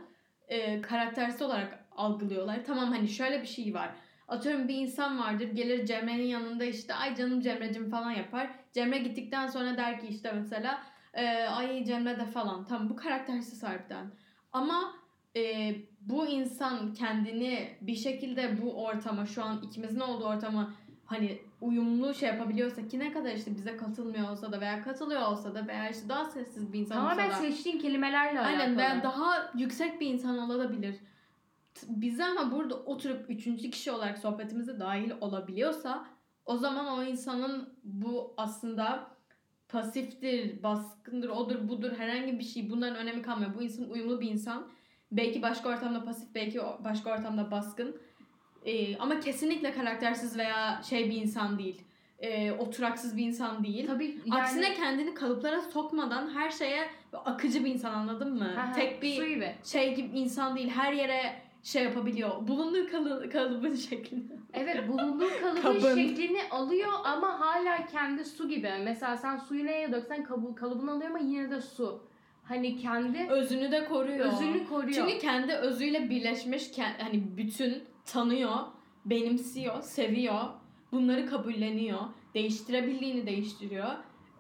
e, karaktersiz olarak algılıyorlar. Tamam hani şöyle bir şey var. atıyorum bir insan vardır gelir Cemre'nin yanında işte ay canım Cemre'cim falan yapar. Cemre gittikten sonra der ki işte mesela e, ay Cemre de falan. Tamam bu karaktersiz harbiden. Ama e, bu insan kendini bir şekilde bu ortama şu an ikimizin olduğu ortama hani uyumlu şey yapabiliyorsa ki ne kadar işte bize katılmıyor olsa da veya katılıyor olsa da veya işte daha sessiz bir insan Tamamen olsa da. seçtiğin kelimelerle alakalı. Aynen veya daha yüksek bir insan olabilir. Bize ama burada oturup üçüncü kişi olarak sohbetimize dahil olabiliyorsa o zaman o insanın bu aslında pasiftir, baskındır, odur budur herhangi bir şey bunların önemi kalmıyor. Bu insan uyumlu bir insan. Belki başka ortamda pasif, belki başka ortamda baskın. Ee, ama kesinlikle karaktersiz veya şey bir insan değil. Ee, oturaksız bir insan değil. Tabii yani... Aksine kendini kalıplara sokmadan her şeye akıcı bir insan anladın mı? Aha, Tek bir gibi. şey gibi insan değil. Her yere şey yapabiliyor. Bulunduğu kalı, kalıbın [LAUGHS] şeklinde. Evet bulunduğu [LAUGHS] kalıbın şeklini alıyor ama hala kendi su gibi. Mesela sen suyu neye döksen kabı, kalıbını alıyor ama yine de su. Hani kendi Özünü de koruyor. özünü koruyor. Çünkü kendi özüyle birleşmiş hani bütün tanıyor, benimsiyor, seviyor. Bunları kabulleniyor. Değiştirebildiğini değiştiriyor.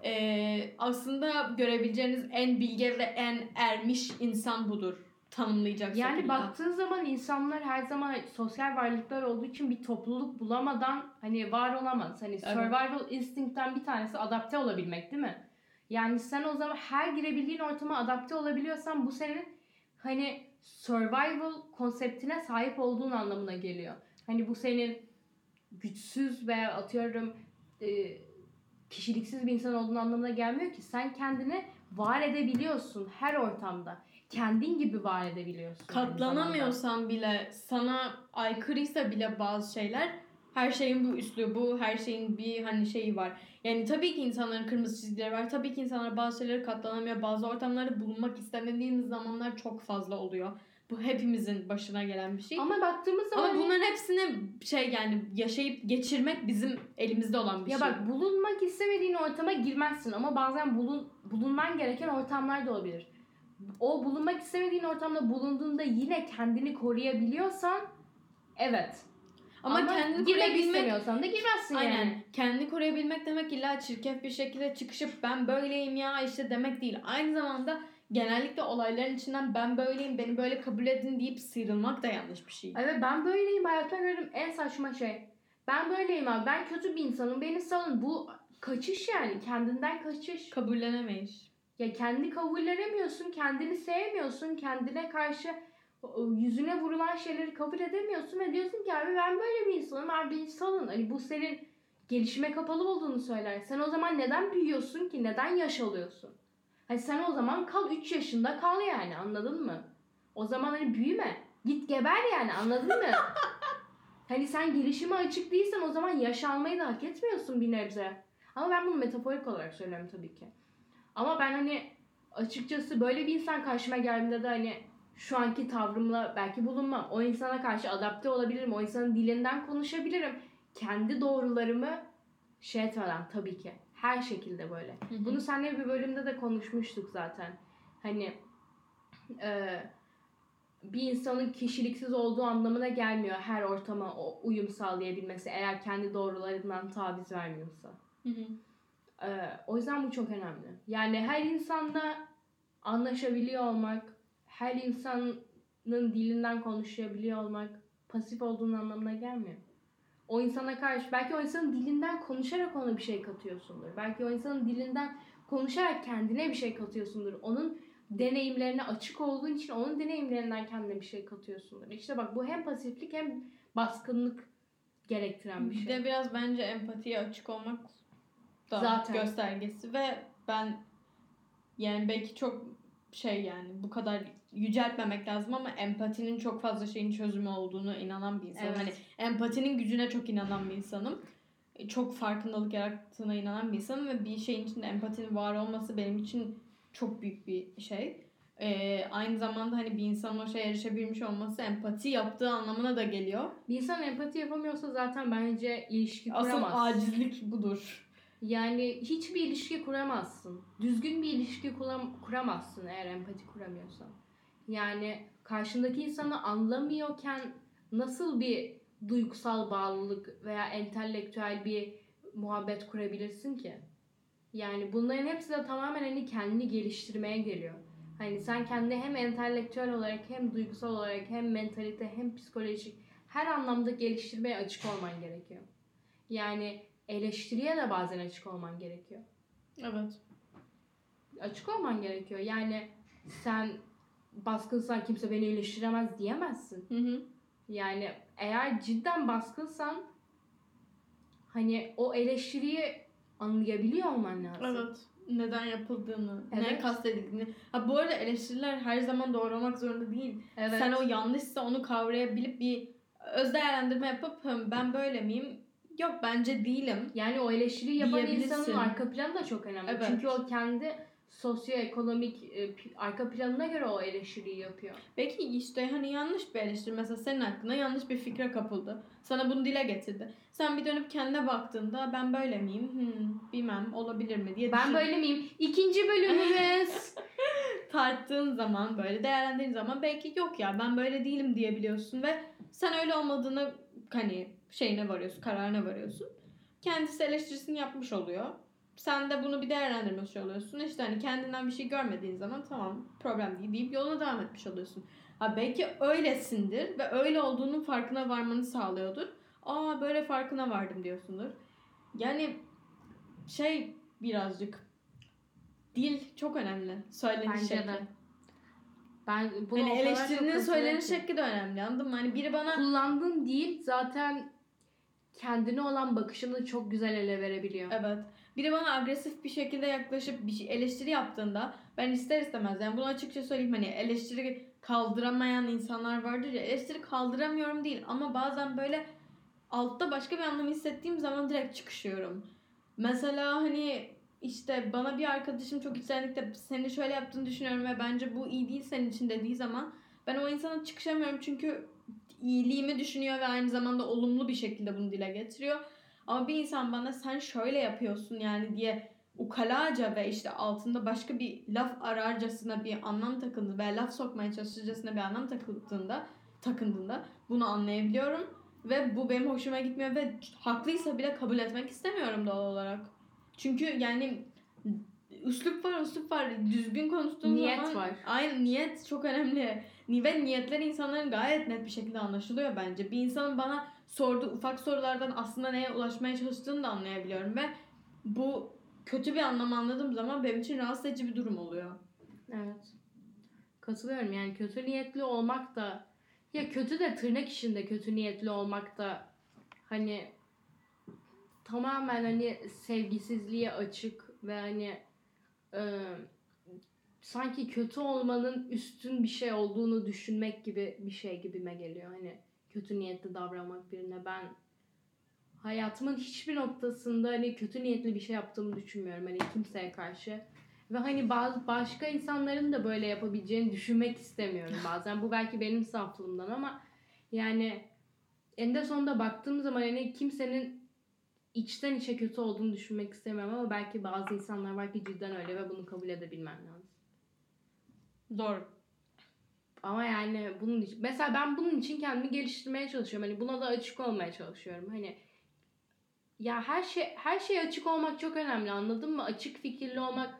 Ee, aslında görebileceğiniz en bilge ve en ermiş insan budur. Tanımlayacak yani şekilde. baktığın zaman insanlar her zaman sosyal varlıklar olduğu için bir topluluk bulamadan hani var olamaz. Hani survival instinct'ten bir tanesi adapte olabilmek değil mi? Yani sen o zaman her girebildiğin ortama adapte olabiliyorsan bu senin hani survival konseptine sahip olduğun anlamına geliyor. Hani bu senin güçsüz veya atıyorum e, kişiliksiz bir insan olduğun anlamına gelmiyor ki. Sen kendini var edebiliyorsun her ortamda. Kendin gibi var edebiliyorsun. katlanamıyorsan bile sana aykırıysa bile bazı şeyler her şeyin bu üslubu, her şeyin bir hani şeyi var. Yani tabii ki insanların kırmızı çizgileri var. Tabii ki insanlar bazı şeylere katlanamıyor. Bazı ortamlarda bulunmak istemediğimiz zamanlar çok fazla oluyor. Bu hepimizin başına gelen bir şey. Ama, Ama baktığımız zaman bunların hepsini şey yani yaşayıp geçirmek bizim elimizde olan bir ya şey. bak bulunmak istemediğin ortama girmezsin ama bazen bulun, bulunman gereken ortamlar da olabilir. O bulunmak istemediğin ortamda bulunduğunda yine kendini koruyabiliyorsan evet. Ama, kendini girmek koruyabilmek istemiyorsan da girmezsin Aynen. yani. Kendini koruyabilmek demek illa çirkef bir şekilde çıkışıp ben böyleyim ya işte demek değil. Aynı zamanda genellikle olayların içinden ben böyleyim, beni böyle kabul edin deyip sıyrılmak da yanlış bir şey. Evet ben böyleyim hayatta gördüm en saçma şey. Ben böyleyim abi ben kötü bir insanım beni salın. Bu kaçış yani kendinden kaçış. Kabullenemeyiş. Ya kendi kabullenemiyorsun, kendini sevmiyorsun, kendine karşı yüzüne vurulan şeyleri kabul edemiyorsun ve diyorsun ki abi ben böyle bir insanım abi beni salın. Hani bu senin gelişime kapalı olduğunu söyler. Sen o zaman neden büyüyorsun ki? Neden yaş alıyorsun? Hani sen o zaman kal 3 yaşında kal yani anladın mı? O zaman hani büyüme. Git geber yani anladın mı? [LAUGHS] hani sen gelişime açık değilsen o zaman yaş almayı da hak etmiyorsun bir nebze. Ama ben bunu metaforik olarak söylüyorum tabii ki. Ama ben hani açıkçası böyle bir insan karşıma geldiğinde de hani şu anki tavrımla belki bulunmam. O insana karşı adapte olabilirim. O insanın dilinden konuşabilirim. Kendi doğrularımı şey etmeden tabii ki. Her şekilde böyle. Bunu seninle bir bölümde de konuşmuştuk zaten. Hani e, bir insanın kişiliksiz olduğu anlamına gelmiyor her ortama uyum sağlayabilmesi eğer kendi doğrularından taviz vermiyorsa. Hı hı. Ee, o yüzden bu çok önemli. Yani her insanla anlaşabiliyor olmak, her insanın dilinden konuşabiliyor olmak pasif olduğun anlamına gelmiyor. O insana karşı belki o insanın dilinden konuşarak ona bir şey katıyorsundur. Belki o insanın dilinden konuşarak kendine bir şey katıyorsundur. Onun deneyimlerine açık olduğun için onun deneyimlerinden kendine bir şey katıyorsundur. İşte bak bu hem pasiflik hem baskınlık gerektiren bir Bir şey. de biraz bence empatiye açık olmak da Zaten. göstergesi ve ben yani belki çok şey yani bu kadar yüceltmemek lazım ama empatinin çok fazla şeyin çözümü olduğunu inanan bir insanım. Evet. Hani empatinin gücüne çok inanan bir insanım. E, Çok farkındalık yarattığına inanan bir insanım ve bir şeyin içinde empatinin var olması benim için çok büyük bir şey. Ee, aynı zamanda hani bir insanın o şeye erişebilmiş olması empati yaptığı anlamına da geliyor. Bir insan empati yapamıyorsa zaten bence ilişki Asıl kuramaz. acizlik budur. Yani hiçbir ilişki kuramazsın. Düzgün bir ilişki kuram- kuramazsın eğer empati kuramıyorsan. Yani karşındaki insanı anlamıyorken nasıl bir duygusal bağlılık veya entelektüel bir muhabbet kurabilirsin ki? Yani bunların hepsi de tamamen hani kendini geliştirmeye geliyor. Hani sen kendini hem entelektüel olarak hem duygusal olarak hem mentalite hem psikolojik her anlamda geliştirmeye açık olman gerekiyor. Yani eleştiriye de bazen açık olman gerekiyor. Evet. Açık olman gerekiyor. Yani sen baskınsan kimse beni eleştiremez diyemezsin. Hı hı. Yani eğer cidden baskınsan hani o eleştiriyi anlayabiliyor olman lazım. Evet. Neden yapıldığını, ne Evet. kastedildiğini. Ha bu arada eleştiriler her zaman doğru olmak zorunda değil. Evet. Sen o yanlışsa onu kavrayabilip bir öz değerlendirme yapıp "Hım, ben böyle miyim? Yok bence değilim. Yani o eleştiriyi yapan insanın arka planı da çok önemli. Evet. Çünkü o kendi sosyoekonomik e, arka planına göre o eleştiriyi yapıyor. Belki işte hani yanlış bir eleştiri mesela senin hakkında yanlış bir fikre kapıldı. Sana bunu dile getirdi. Sen bir dönüp kendine baktığında ben böyle miyim? Hmm, bilmem olabilir mi diye Ben düşün- böyle miyim? İkinci bölümümüz. [LAUGHS] tarttığın zaman böyle değerlendirdiğin zaman belki yok ya ben böyle değilim diyebiliyorsun ve sen öyle olmadığını hani şeyine varıyorsun, kararına varıyorsun. Kendisi eleştirisini yapmış oluyor. Sen de bunu bir değerlendirmiş oluyorsun. İşte hani kendinden bir şey görmediğin zaman tamam problem değil deyip yoluna devam etmiş oluyorsun. Ha belki öylesindir ve öyle olduğunun farkına varmanı sağlıyordur. Aa böyle farkına vardım diyorsundur. Yani şey birazcık dil çok önemli. Söyleniş Bence şekli. de. Ben bunu çok eleştirinin söyleniş şekli de önemli anladın mı? Hani biri bana Kullandığın dil zaten kendine olan bakışını çok güzel ele verebiliyor. evet biri bana agresif bir şekilde yaklaşıp bir şey eleştiri yaptığında ben ister istemez yani bunu açıkça söyleyeyim hani eleştiri kaldıramayan insanlar vardır ya eleştiri kaldıramıyorum değil ama bazen böyle altta başka bir anlam hissettiğim zaman direkt çıkışıyorum. Mesela hani işte bana bir arkadaşım çok içtenlikle seni şöyle yaptığını düşünüyorum ve bence bu iyi değil senin için dediği zaman ben o insana çıkışamıyorum çünkü iyiliğimi düşünüyor ve aynı zamanda olumlu bir şekilde bunu dile getiriyor. Ama bir insan bana sen şöyle yapıyorsun yani diye ukalaca ve işte altında başka bir laf ararcasına bir anlam takıldı veya laf sokmaya çalışırcasına bir anlam takıldığında takındığında bunu anlayabiliyorum ve bu benim hoşuma gitmiyor ve haklıysa bile kabul etmek istemiyorum doğal olarak. Çünkü yani üslup var, üslup var. Düzgün konuştuğun Niyet zaman var. Aynen niyet çok önemli. Ve niyetler insanların gayet net bir şekilde anlaşılıyor bence. Bir insanın bana sorduğu ufak sorulardan aslında neye ulaşmaya çalıştığını da anlayabiliyorum ve bu kötü bir anlam anladığım zaman benim için rahatsız edici bir durum oluyor. Evet. Katılıyorum yani kötü niyetli olmak da ya kötü de tırnak içinde kötü niyetli olmak da hani tamamen hani sevgisizliğe açık ve hani e, sanki kötü olmanın üstün bir şey olduğunu düşünmek gibi bir şey gibime geliyor. Hani kötü niyetli davranmak birine ben hayatımın hiçbir noktasında hani kötü niyetli bir şey yaptığımı düşünmüyorum hani kimseye karşı. Ve hani bazı başka insanların da böyle yapabileceğini düşünmek istemiyorum [LAUGHS] bazen. Bu belki benim saflığımdan ama yani eninde sonunda baktığım zaman hani kimsenin içten içe kötü olduğunu düşünmek istemiyorum ama belki bazı insanlar var ki cidden öyle ve bunu kabul edebilmem lazım. Doğru. Ama yani bunun için mesela ben bunun için kendimi geliştirmeye çalışıyorum. Hani buna da açık olmaya çalışıyorum. Hani ya her şey her şeye açık olmak çok önemli. Anladın mı? Açık fikirli olmak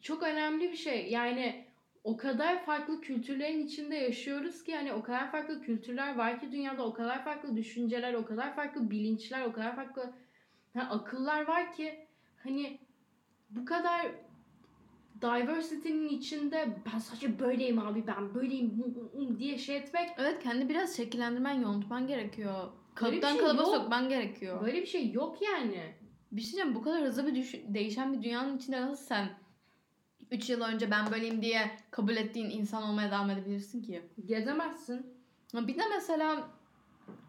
çok önemli bir şey. Yani o kadar farklı kültürlerin içinde yaşıyoruz ki yani o kadar farklı kültürler var ki dünyada o kadar farklı düşünceler, o kadar farklı bilinçler, o kadar farklı ha, akıllar var ki hani bu kadar diversity'nin içinde ben sadece böyleyim abi ben böyleyim diye şey etmek Evet kendi biraz şekillendirmen, yontman gerekiyor. Kalıptan şey kalıba yok. sokman gerekiyor. böyle bir şey yok yani. Bir şey diyeceğim bu kadar hızlı bir düş- değişen bir dünyanın içinde nasıl sen 3 yıl önce ben böyleyim diye kabul ettiğin insan olmaya devam edebilirsin ki? Gezemezsin. Bir de mesela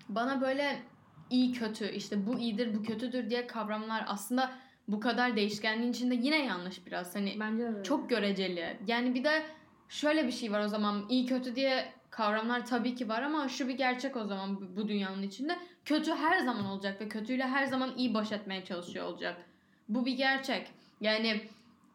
bana böyle iyi kötü işte bu iyidir bu kötüdür diye kavramlar aslında bu kadar değişkenliğin içinde yine yanlış biraz. Hani Bence de öyle. çok göreceli. Yani bir de şöyle bir şey var o zaman iyi kötü diye kavramlar tabii ki var ama şu bir gerçek o zaman bu- bu dünyanın içinde. Kötü her zaman olacak ve kötüyle her zaman iyi baş etmeye çalışıyor olacak. Bu bir gerçek. Yani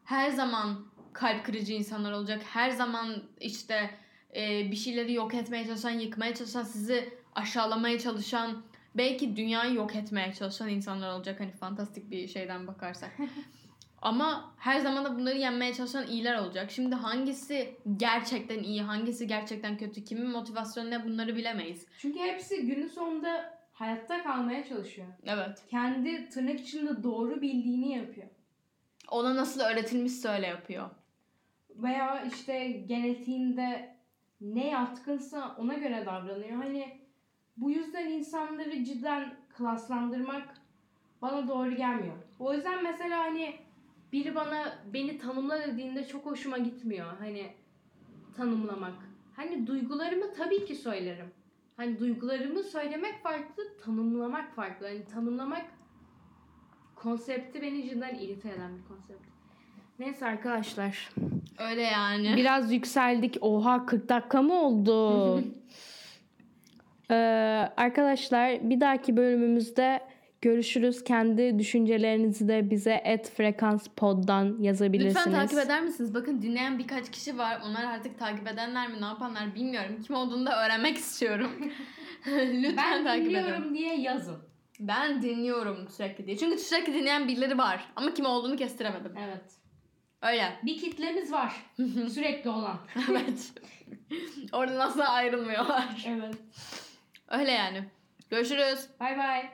her zaman kalp kırıcı insanlar olacak. Her zaman işte e, bir şeyleri yok etmeye çalışan, yıkmaya çalışan, sizi aşağılamaya çalışan, belki dünyayı yok etmeye çalışan insanlar olacak hani fantastik bir şeyden bakarsak. [LAUGHS] Ama her zaman da bunları yenmeye çalışan iyiler olacak. Şimdi hangisi gerçekten iyi, hangisi gerçekten kötü, kimin motivasyonu ne bunları bilemeyiz. Çünkü hepsi günün sonunda hayatta kalmaya çalışıyor. Evet. Kendi tırnak içinde doğru bildiğini yapıyor. Ona nasıl öğretilmişse öyle yapıyor. Veya işte genetiğinde ne yatkınsa ona göre davranıyor. Hani bu yüzden insanları cidden klaslandırmak bana doğru gelmiyor. O yüzden mesela hani biri bana beni tanımla dediğinde çok hoşuma gitmiyor. Hani tanımlamak. Hani duygularımı tabii ki söylerim. Hani duygularımı söylemek farklı, tanımlamak farklı. Hani tanımlamak konsepti beni cidden irite eden bir konsept. Neyse arkadaşlar. Öyle yani. Biraz yükseldik. Oha 40 dakika mı oldu? [LAUGHS] Ee, arkadaşlar bir dahaki bölümümüzde görüşürüz. Kendi düşüncelerinizi de bize et frekans poddan yazabilirsiniz. Lütfen takip eder misiniz? Bakın dinleyen birkaç kişi var. Onlar artık takip edenler mi ne yapanlar bilmiyorum. Kim olduğunu da öğrenmek istiyorum. [LAUGHS] [LAUGHS] Lütfen ben takip edin. dinliyorum diye yazın. Ben dinliyorum sürekli diye. Çünkü sürekli dinleyen birileri var. Ama kim olduğunu kestiremedim. Evet. Öyle. Bir kitlemiz var. [LAUGHS] Sürekli olan. evet. Oradan asla ayrılmıyorlar. Evet. Öyle yani. Görüşürüz. Bay bay.